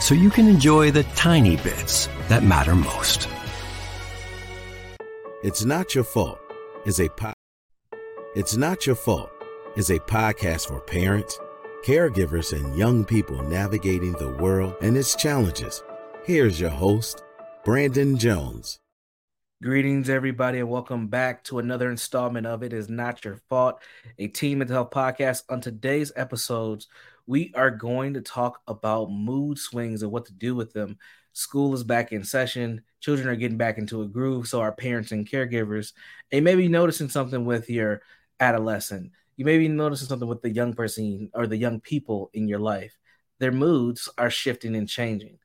so you can enjoy the tiny bits that matter most. It's not your fault is a po- It's not your fault is a podcast for parents, caregivers, and young people navigating the world and its challenges. Here's your host, Brandon Jones. Greetings, everybody, and welcome back to another installment of It Is Not Your Fault, a Team Mental Health podcast. On today's episodes, we are going to talk about mood swings and what to do with them. School is back in session, children are getting back into a groove, so our parents and caregivers, and maybe noticing something with your adolescent. You may be noticing something with the young person or the young people in your life. Their moods are shifting and changing.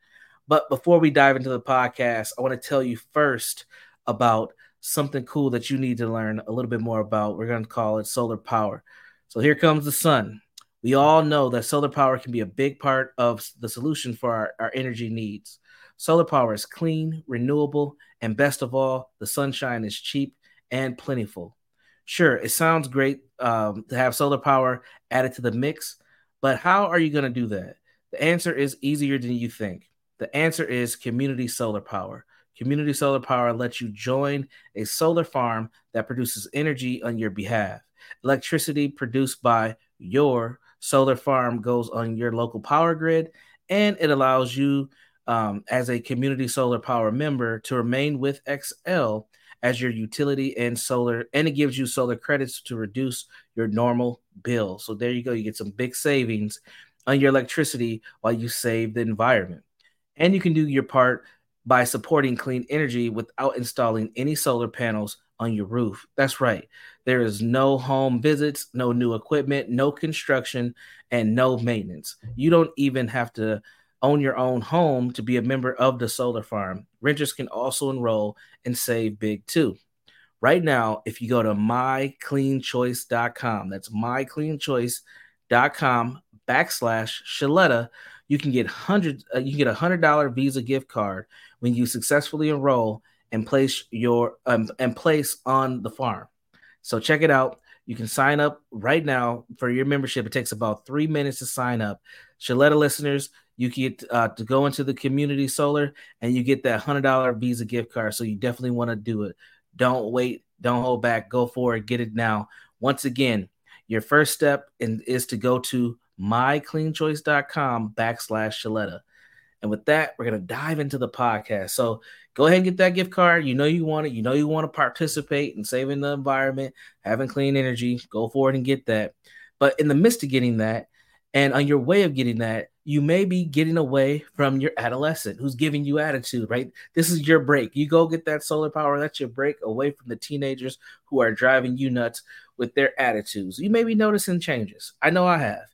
But before we dive into the podcast, I want to tell you first about something cool that you need to learn a little bit more about. We're going to call it solar power. So here comes the sun. We all know that solar power can be a big part of the solution for our, our energy needs. Solar power is clean, renewable, and best of all, the sunshine is cheap and plentiful. Sure, it sounds great um, to have solar power added to the mix, but how are you going to do that? The answer is easier than you think. The answer is community solar power. Community Solar Power lets you join a solar farm that produces energy on your behalf. Electricity produced by your solar farm goes on your local power grid, and it allows you, um, as a community solar power member, to remain with Xcel as your utility and solar, and it gives you solar credits to reduce your normal bill. So there you go. You get some big savings on your electricity while you save the environment. And you can do your part by supporting clean energy without installing any solar panels on your roof. That's right. There is no home visits, no new equipment, no construction, and no maintenance. You don't even have to own your own home to be a member of the solar farm. Renters can also enroll and save big too. Right now, if you go to mycleanchoice.com, that's mycleanchoice.com backslash Shaletta, you can get hundred uh, you can get a hundred dollar Visa gift card when you successfully enroll and place your um, and place on the farm. So check it out. You can sign up right now for your membership. It takes about three minutes to sign up. Shaletta listeners, you get uh, to go into the community solar and you get that hundred dollar Visa gift card. So you definitely want to do it. Don't wait. Don't hold back. Go for it. Get it now. Once again, your first step in, is to go to mycleanchoice.com backslash Shaletta. And with that, we're going to dive into the podcast. So go ahead and get that gift card. You know you want it. You know you want to participate in saving the environment, having clean energy. Go for it and get that. But in the midst of getting that, and on your way of getting that, you may be getting away from your adolescent who's giving you attitude, right? This is your break. You go get that solar power. That's your break away from the teenagers who are driving you nuts with their attitudes. You may be noticing changes. I know I have.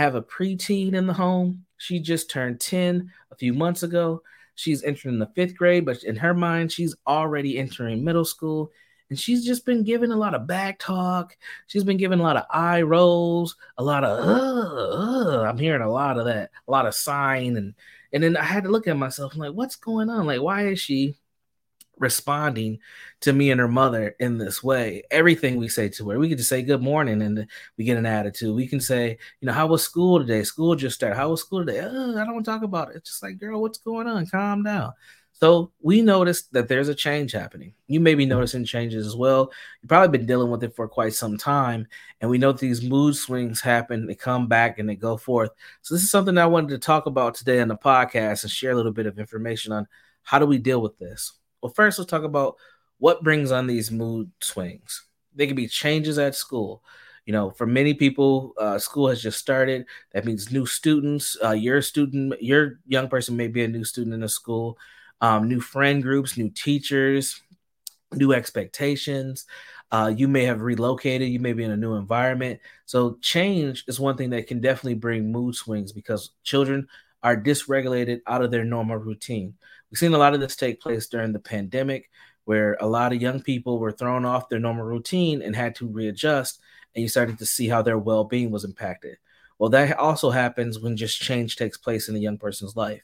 Have a preteen in the home she just turned 10 a few months ago. She's entering the fifth grade, but in her mind, she's already entering middle school. And she's just been given a lot of back talk. She's been given a lot of eye rolls, a lot of, uh, uh, I'm hearing a lot of that, a lot of sign. And, and then I had to look at myself. I'm like, what's going on? Like, why is she responding to me and her mother in this way. Everything we say to her, we can just say good morning and we get an attitude. We can say, you know, how was school today? School just started. How was school today? Oh, I don't want to talk about it. It's just like, girl, what's going on? Calm down. So we noticed that there's a change happening. You may be mm-hmm. noticing changes as well. You've probably been dealing with it for quite some time. And we know that these mood swings happen, they come back and they go forth. So this is something I wanted to talk about today on the podcast and share a little bit of information on how do we deal with this. Well, first let's talk about what brings on these mood swings. They can be changes at school. You know, for many people, uh, school has just started. That means new students. Uh, your student, your young person may be a new student in a school um, new friend groups, new teachers, new expectations. Uh, you may have relocated, you may be in a new environment. So, change is one thing that can definitely bring mood swings because children are dysregulated out of their normal routine. We've seen a lot of this take place during the pandemic, where a lot of young people were thrown off their normal routine and had to readjust, and you started to see how their well being was impacted. Well, that also happens when just change takes place in a young person's life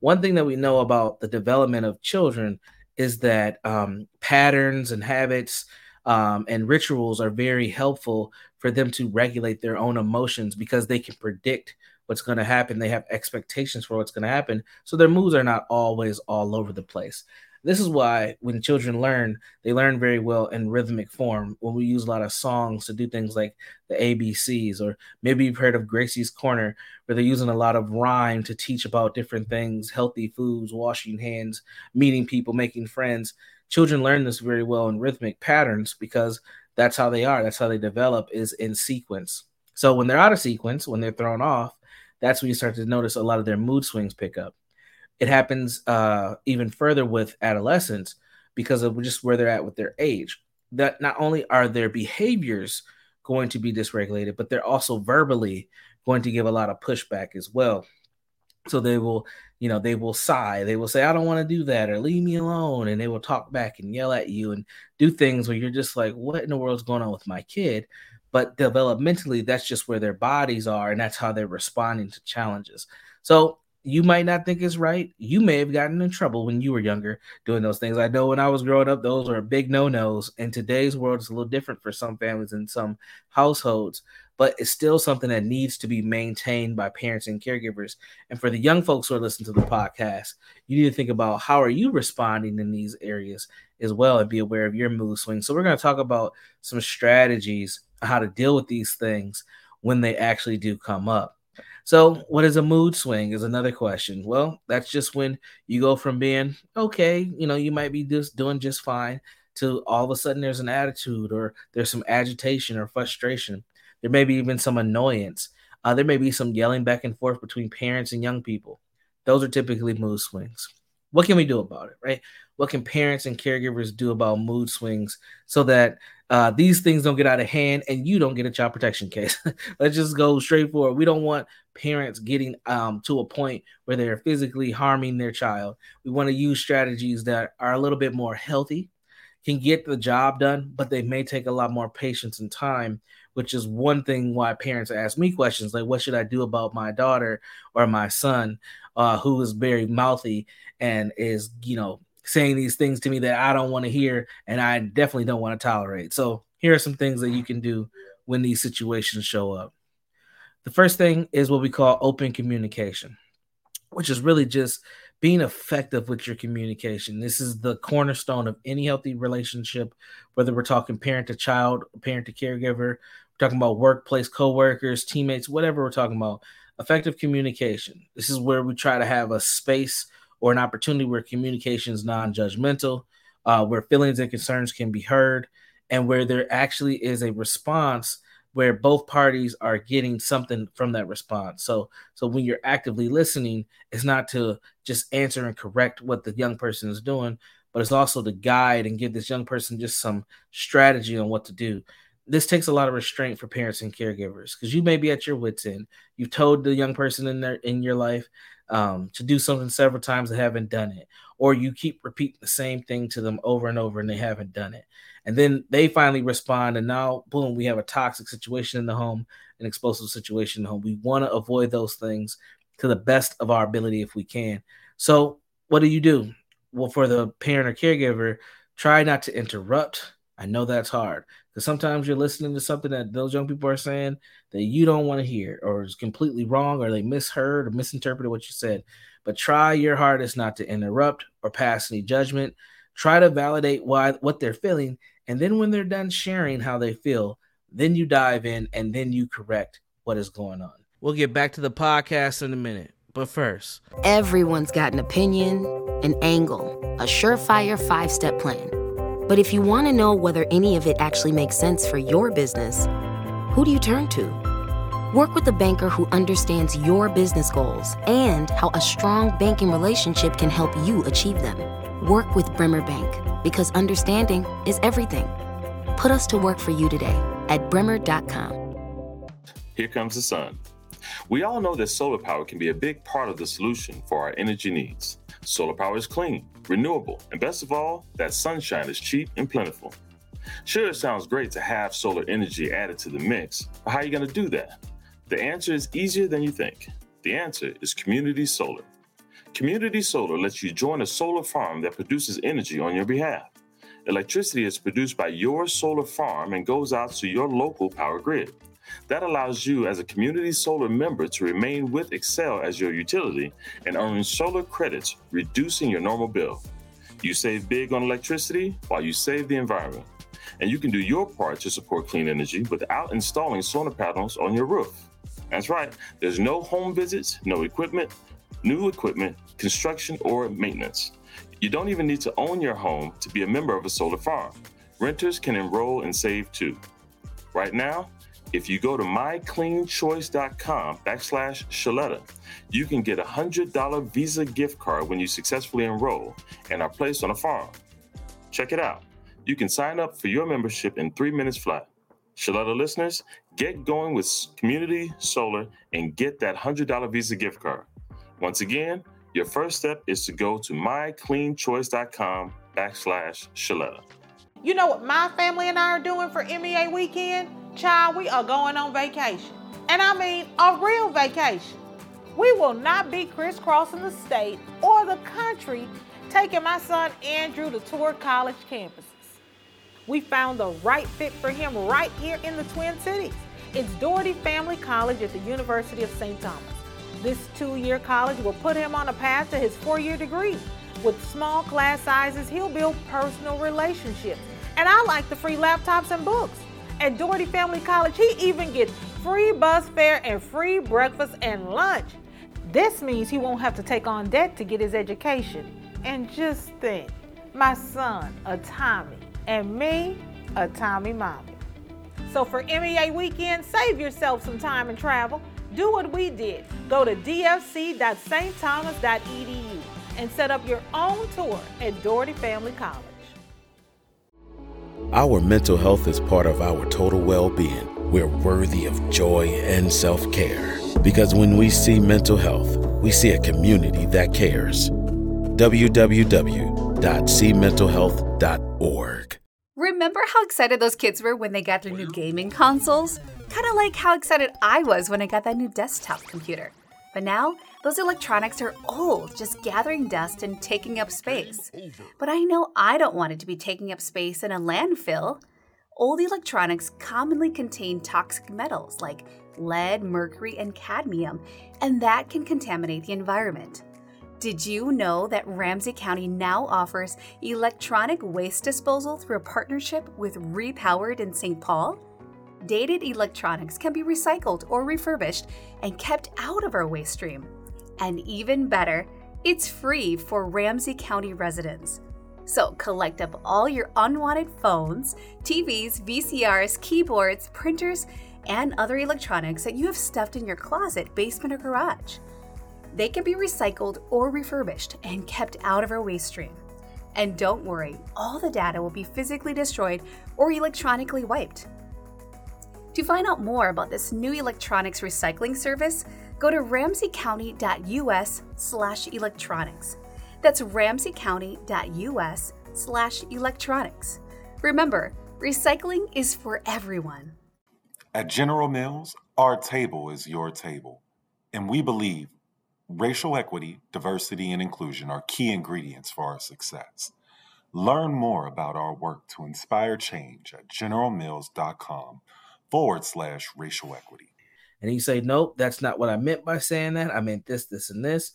one thing that we know about the development of children is that um, patterns and habits um, and rituals are very helpful for them to regulate their own emotions because they can predict what's going to happen. They have expectations for what's going to happen. So their moods are not always all over the place. This is why when children learn, they learn very well in rhythmic form. When we use a lot of songs to do things like the ABCs, or maybe you've heard of Gracie's Corner, where they're using a lot of rhyme to teach about different things healthy foods, washing hands, meeting people, making friends. Children learn this very well in rhythmic patterns because that's how they are. That's how they develop, is in sequence. So when they're out of sequence, when they're thrown off, that's when you start to notice a lot of their mood swings pick up. It happens uh, even further with adolescents because of just where they're at with their age. That not only are their behaviors going to be dysregulated, but they're also verbally going to give a lot of pushback as well. So they will, you know, they will sigh. They will say, I don't want to do that or leave me alone. And they will talk back and yell at you and do things where you're just like, what in the world's going on with my kid? But developmentally, that's just where their bodies are. And that's how they're responding to challenges. So you might not think it's right. You may have gotten in trouble when you were younger doing those things. I know when I was growing up, those were big no nos. In today's world, it's a little different for some families and some households, but it's still something that needs to be maintained by parents and caregivers. And for the young folks who are listening to the podcast, you need to think about how are you responding in these areas as well and be aware of your mood swings. So we're going to talk about some strategies how to deal with these things when they actually do come up. So, what is a mood swing? Is another question. Well, that's just when you go from being okay, you know, you might be just doing just fine, to all of a sudden there's an attitude or there's some agitation or frustration. There may be even some annoyance. Uh, there may be some yelling back and forth between parents and young people. Those are typically mood swings. What can we do about it, right? What can parents and caregivers do about mood swings so that uh, these things don't get out of hand and you don't get a child protection case? Let's just go straight forward. We don't want parents getting um, to a point where they're physically harming their child. We want to use strategies that are a little bit more healthy, can get the job done, but they may take a lot more patience and time, which is one thing why parents ask me questions like, What should I do about my daughter or my son uh, who is very mouthy and is, you know, saying these things to me that I don't want to hear and I definitely don't want to tolerate? So, here are some things that you can do when these situations show up. The first thing is what we call open communication, which is really just being effective with your communication. This is the cornerstone of any healthy relationship, whether we're talking parent to child, parent to caregiver, we're talking about workplace coworkers, teammates, whatever we're talking about. Effective communication. This is where we try to have a space or an opportunity where communication is non judgmental, uh, where feelings and concerns can be heard, and where there actually is a response where both parties are getting something from that response. So so when you're actively listening, it's not to just answer and correct what the young person is doing, but it's also to guide and give this young person just some strategy on what to do. This takes a lot of restraint for parents and caregivers because you may be at your wits end. You've told the young person in there in your life um, to do something several times they haven't done it, or you keep repeating the same thing to them over and over and they haven't done it. And then they finally respond, and now, boom, we have a toxic situation in the home, an explosive situation in the home. We want to avoid those things to the best of our ability if we can. So, what do you do? well for the parent or caregiver, try not to interrupt. I know that's hard because sometimes you're listening to something that those young people are saying that you don't want to hear or is completely wrong or they misheard or misinterpreted what you said. But try your hardest not to interrupt or pass any judgment. Try to validate why what they're feeling, and then when they're done sharing how they feel, then you dive in and then you correct what is going on. We'll get back to the podcast in a minute. But first, everyone's got an opinion, an angle, a surefire five step plan. But if you want to know whether any of it actually makes sense for your business, who do you turn to? Work with a banker who understands your business goals and how a strong banking relationship can help you achieve them. Work with Bremer Bank because understanding is everything. Put us to work for you today at bremer.com. Here comes the sun. We all know that solar power can be a big part of the solution for our energy needs. Solar power is clean, renewable, and best of all, that sunshine is cheap and plentiful. Sure, it sounds great to have solar energy added to the mix, but how are you going to do that? The answer is easier than you think. The answer is community solar. Community solar lets you join a solar farm that produces energy on your behalf. Electricity is produced by your solar farm and goes out to your local power grid. That allows you, as a community solar member, to remain with Xcel as your utility and earn solar credits, reducing your normal bill. You save big on electricity while you save the environment. And you can do your part to support clean energy without installing solar panels on your roof. That's right, there's no home visits, no equipment, new equipment, construction, or maintenance. You don't even need to own your home to be a member of a solar farm. Renters can enroll and save too. Right now, if you go to mycleanchoice.com backslash Shaletta, you can get a $100 Visa gift card when you successfully enroll and are placed on a farm. Check it out. You can sign up for your membership in three minutes flat. Shaletta listeners, get going with Community Solar and get that $100 Visa gift card. Once again, your first step is to go to mycleanchoice.com backslash Shaletta. You know what my family and I are doing for MEA weekend? Child, we are going on vacation. And I mean a real vacation. We will not be crisscrossing the state or the country taking my son Andrew to tour college campuses. We found the right fit for him right here in the Twin Cities. It's Dougherty Family College at the University of St. Thomas. This two year college will put him on a path to his four year degree. With small class sizes, he'll build personal relationships. And I like the free laptops and books. At Dougherty Family College, he even gets free bus fare and free breakfast and lunch. This means he won't have to take on debt to get his education. And just think, my son, a Tommy, and me, a Tommy Mommy. So for MEA weekend, save yourself some time and travel. Do what we did. Go to dfc.stthomas.edu and set up your own tour at Dougherty Family College. Our mental health is part of our total well being. We're worthy of joy and self care. Because when we see mental health, we see a community that cares. www.cmentalhealth.org. Remember how excited those kids were when they got their new gaming consoles? Kind of like how excited I was when I got that new desktop computer. But now, those electronics are old, just gathering dust and taking up space. But I know I don't want it to be taking up space in a landfill. Old electronics commonly contain toxic metals like lead, mercury, and cadmium, and that can contaminate the environment. Did you know that Ramsey County now offers electronic waste disposal through a partnership with Repowered in St. Paul? Dated electronics can be recycled or refurbished and kept out of our waste stream. And even better, it's free for Ramsey County residents. So collect up all your unwanted phones, TVs, VCRs, keyboards, printers, and other electronics that you have stuffed in your closet, basement, or garage. They can be recycled or refurbished and kept out of our waste stream. And don't worry, all the data will be physically destroyed or electronically wiped. To find out more about this new electronics recycling service, go to ramseycounty.us slash electronics. That's ramseycounty.us slash electronics. Remember, recycling is for everyone. At General Mills, our table is your table, and we believe Racial equity, diversity, and inclusion are key ingredients for our success. Learn more about our work to inspire change at generalmills.com forward slash racial equity. And you say, nope, that's not what I meant by saying that. I meant this, this, and this.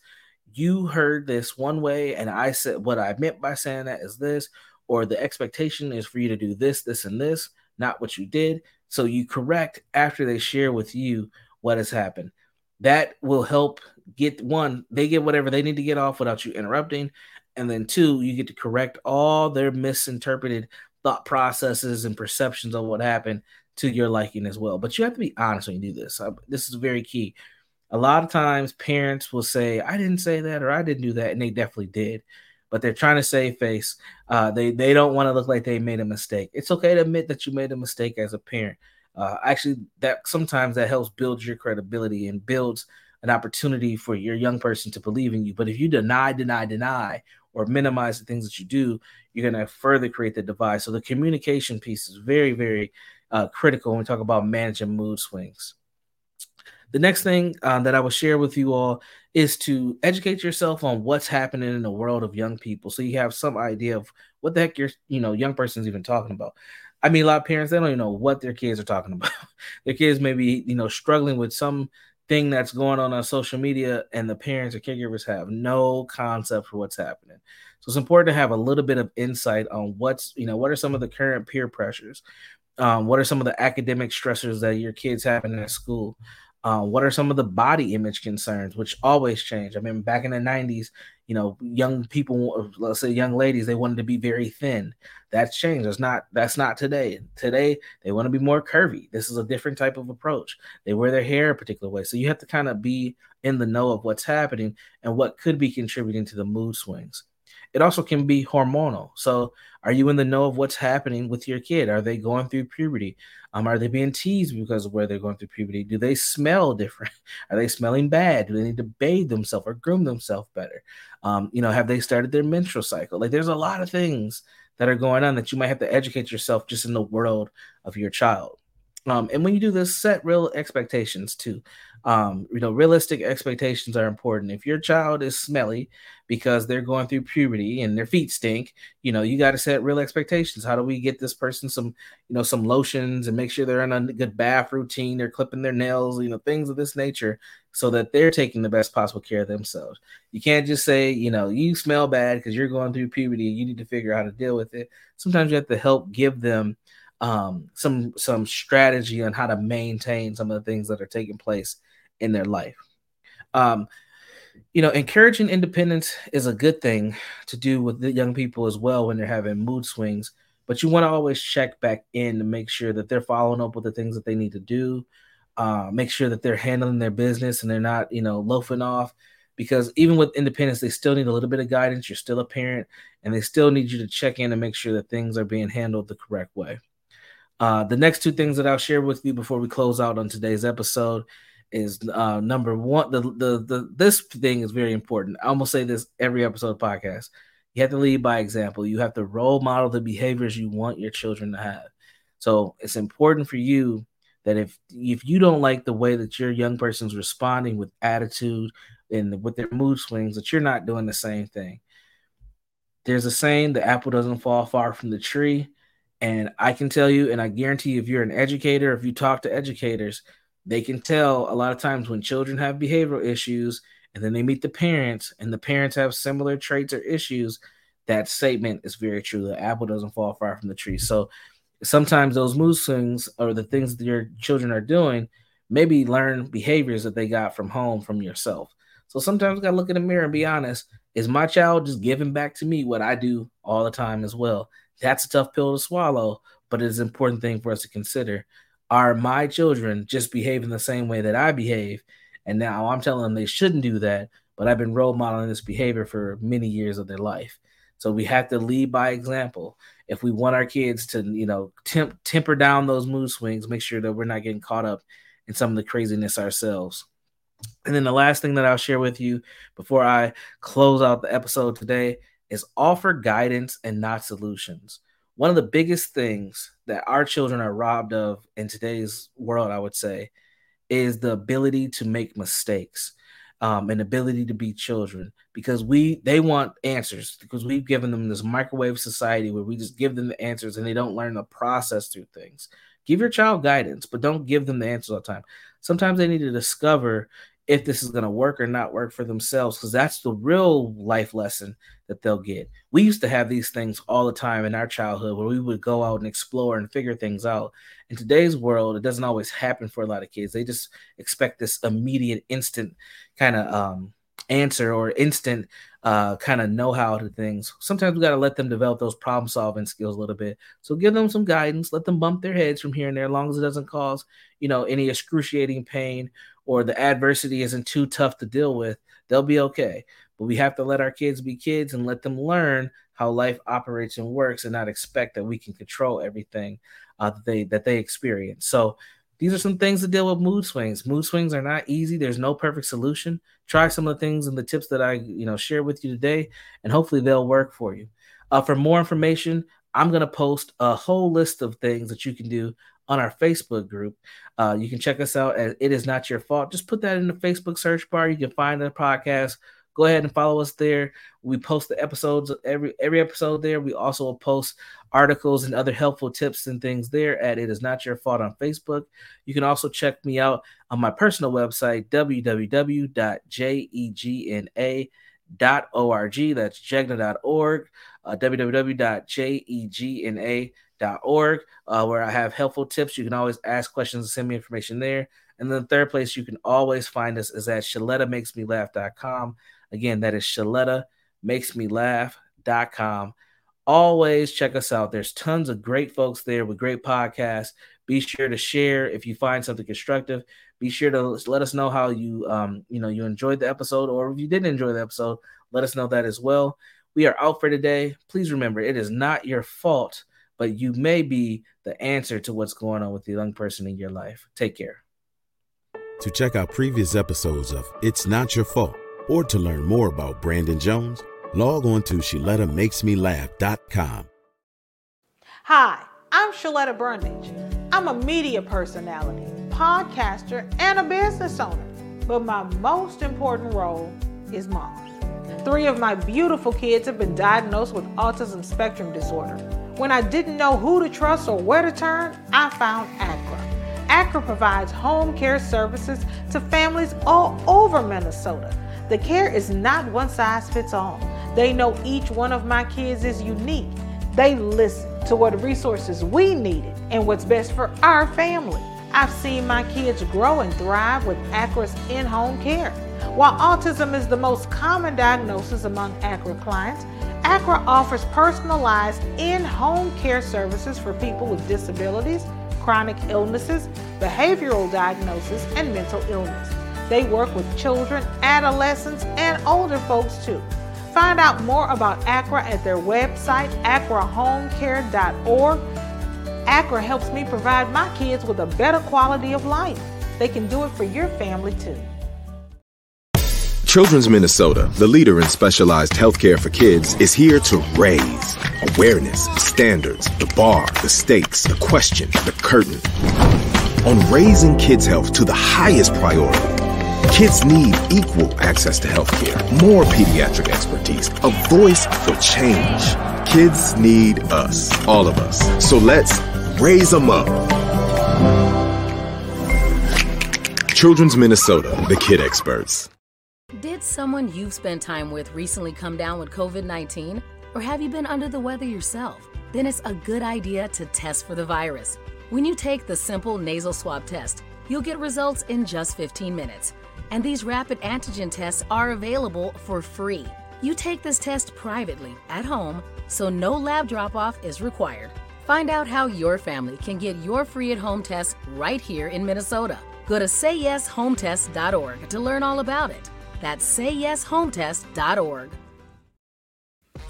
You heard this one way, and I said what I meant by saying that is this, or the expectation is for you to do this, this, and this, not what you did. So you correct after they share with you what has happened. That will help get one, they get whatever they need to get off without you interrupting. And then two, you get to correct all their misinterpreted thought processes and perceptions of what happened to your liking as well. But you have to be honest when you do this. This is very key. A lot of times parents will say, I didn't say that or I didn't do that. And they definitely did. But they're trying to save face. Uh, they, they don't want to look like they made a mistake. It's okay to admit that you made a mistake as a parent. Uh, actually, that sometimes that helps build your credibility and builds an opportunity for your young person to believe in you. But if you deny, deny, deny, or minimize the things that you do, you're going to further create the divide. So the communication piece is very, very uh, critical when we talk about managing mood swings. The next thing uh, that I will share with you all is to educate yourself on what's happening in the world of young people, so you have some idea of what the heck your you know young person's even talking about. I mean, a lot of parents they don't even know what their kids are talking about. their kids may be you know struggling with some thing that's going on on social media, and the parents or caregivers have no concept for what's happening. So it's important to have a little bit of insight on what's you know what are some of the current peer pressures, um, what are some of the academic stressors that your kids having at school? Uh, what are some of the body image concerns, which always change? I mean, back in the 90s, you know, young people, let's say young ladies, they wanted to be very thin. That's changed. That's not that's not today. Today they want to be more curvy. This is a different type of approach. They wear their hair a particular way. So you have to kind of be in the know of what's happening and what could be contributing to the mood swings. It also can be hormonal. So, are you in the know of what's happening with your kid? Are they going through puberty? Um, are they being teased because of where they're going through puberty? Do they smell different? Are they smelling bad? Do they need to bathe themselves or groom themselves better? Um, you know, have they started their menstrual cycle? Like, there's a lot of things that are going on that you might have to educate yourself just in the world of your child. Um, and when you do this, set real expectations too. Um, you know, realistic expectations are important. If your child is smelly because they're going through puberty and their feet stink, you know, you got to set real expectations. How do we get this person some, you know, some lotions and make sure they're in a good bath routine, they're clipping their nails, you know, things of this nature, so that they're taking the best possible care of themselves. You can't just say, you know, you smell bad because you're going through puberty. And you need to figure out how to deal with it. Sometimes you have to help give them um, some some strategy on how to maintain some of the things that are taking place in their life. Um, you know, encouraging independence is a good thing to do with the young people as well when they're having mood swings. But you want to always check back in to make sure that they're following up with the things that they need to do. Uh, make sure that they're handling their business and they're not, you know, loafing off. Because even with independence, they still need a little bit of guidance. You're still a parent, and they still need you to check in and make sure that things are being handled the correct way. Uh, the next two things that I'll share with you before we close out on today's episode is uh, number one. The, the the this thing is very important. I almost say this every episode of podcast. You have to lead by example. You have to role model the behaviors you want your children to have. So it's important for you that if if you don't like the way that your young person's responding with attitude and with their mood swings, that you're not doing the same thing. There's a saying: the apple doesn't fall far from the tree. And I can tell you, and I guarantee you, if you're an educator, if you talk to educators, they can tell a lot of times when children have behavioral issues and then they meet the parents and the parents have similar traits or issues, that statement is very true. The apple doesn't fall far from the tree. So sometimes those mood swings or the things that your children are doing, maybe learn behaviors that they got from home from yourself. So sometimes you gotta look in the mirror and be honest. Is my child just giving back to me what I do all the time as well? That's a tough pill to swallow, but it's an important thing for us to consider. Are my children just behaving the same way that I behave? And now I'm telling them they shouldn't do that, but I've been role modeling this behavior for many years of their life. So we have to lead by example. If we want our kids to, you know, temp- temper down those mood swings, make sure that we're not getting caught up in some of the craziness ourselves. And then the last thing that I'll share with you before I close out the episode today is offer guidance and not solutions. One of the biggest things that our children are robbed of in today's world, I would say, is the ability to make mistakes. um, and ability to be children because we they want answers because we've given them this microwave society where we just give them the answers and they don't learn the process through things. Give your child guidance, but don't give them the answers all the time. Sometimes they need to discover if this is going to work or not work for themselves because that's the real life lesson that they'll get. We used to have these things all the time in our childhood where we would go out and explore and figure things out. In today's world, it doesn't always happen for a lot of kids. They just expect this immediate, instant kind of um, answer or instant uh, kind of know how to things. Sometimes we got to let them develop those problem solving skills a little bit. So give them some guidance, let them bump their heads from here and there, as long as it doesn't cause, you know, any excruciating pain or the adversity isn't too tough to deal with. They'll be okay. But we have to let our kids be kids and let them learn how life operates and works, and not expect that we can control everything uh, that they that they experience. So these are some things to deal with mood swings. Mood swings are not easy. There's no perfect solution. Try some of the things and the tips that I, you know, share with you today, and hopefully they'll work for you. Uh, for more information, I'm gonna post a whole list of things that you can do on our Facebook group. Uh, you can check us out at It Is Not Your Fault. Just put that in the Facebook search bar. You can find the podcast go ahead and follow us there. We post the episodes every every episode there. We also post articles and other helpful tips and things there at It Is Not Your Fault on Facebook. You can also check me out on my personal website, www.jegna.org. That's jegna.org, uh, www.jegna.org, uh, where I have helpful tips. You can always ask questions and send me information there. And then the third place you can always find us is at ShalettaMakesMeLaugh.com. Again, that is Shaletta makes me Always check us out. There's tons of great folks there with great podcasts. Be sure to share if you find something constructive. Be sure to let us know how you um you know you enjoyed the episode or if you didn't enjoy the episode, let us know that as well. We are out for today. Please remember it is not your fault, but you may be the answer to what's going on with the young person in your life. Take care. To check out previous episodes of It's Not Your Fault or to learn more about Brandon Jones, log on to ShalettaMakesMeLaugh.com. Hi, I'm Shaletta Brundage. I'm a media personality, podcaster, and a business owner. But my most important role is mom. Three of my beautiful kids have been diagnosed with autism spectrum disorder. When I didn't know who to trust or where to turn, I found ACRA. ACRA provides home care services to families all over Minnesota the care is not one size fits all. They know each one of my kids is unique. They listen to what resources we needed and what's best for our family. I've seen my kids grow and thrive with ACRA's in home care. While autism is the most common diagnosis among ACRA clients, ACRA offers personalized in home care services for people with disabilities, chronic illnesses, behavioral diagnosis, and mental illness. They work with children, adolescents, and older folks too. Find out more about ACRA at their website, acrahomecare.org. ACRA helps me provide my kids with a better quality of life. They can do it for your family too. Children's Minnesota, the leader in specialized healthcare for kids, is here to raise awareness, standards, the bar, the stakes, the question, the curtain. On raising kids' health to the highest priority Kids need equal access to healthcare, more pediatric expertise, a voice for change. Kids need us, all of us. So let's raise them up. Children's Minnesota, the kid experts. Did someone you've spent time with recently come down with COVID 19? Or have you been under the weather yourself? Then it's a good idea to test for the virus. When you take the simple nasal swab test, you'll get results in just 15 minutes and these rapid antigen tests are available for free. You take this test privately at home, so no lab drop off is required. Find out how your family can get your free at home test right here in Minnesota. Go to sayyeshometest.org to learn all about it. That's sayyeshometest.org.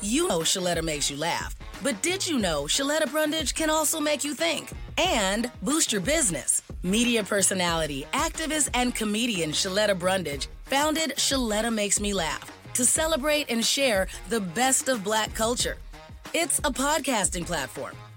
You know Shaletta makes you laugh, but did you know Shaletta Brundage can also make you think and boost your business? Media personality, activist, and comedian Shaletta Brundage founded Shaletta Makes Me Laugh to celebrate and share the best of Black culture. It's a podcasting platform.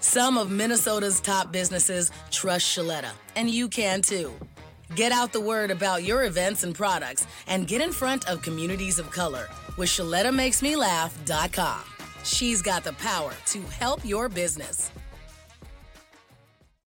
Some of Minnesota's top businesses trust Shaletta, and you can too. Get out the word about your events and products and get in front of communities of color with ShalettaMakesMeLaugh.com. She's got the power to help your business.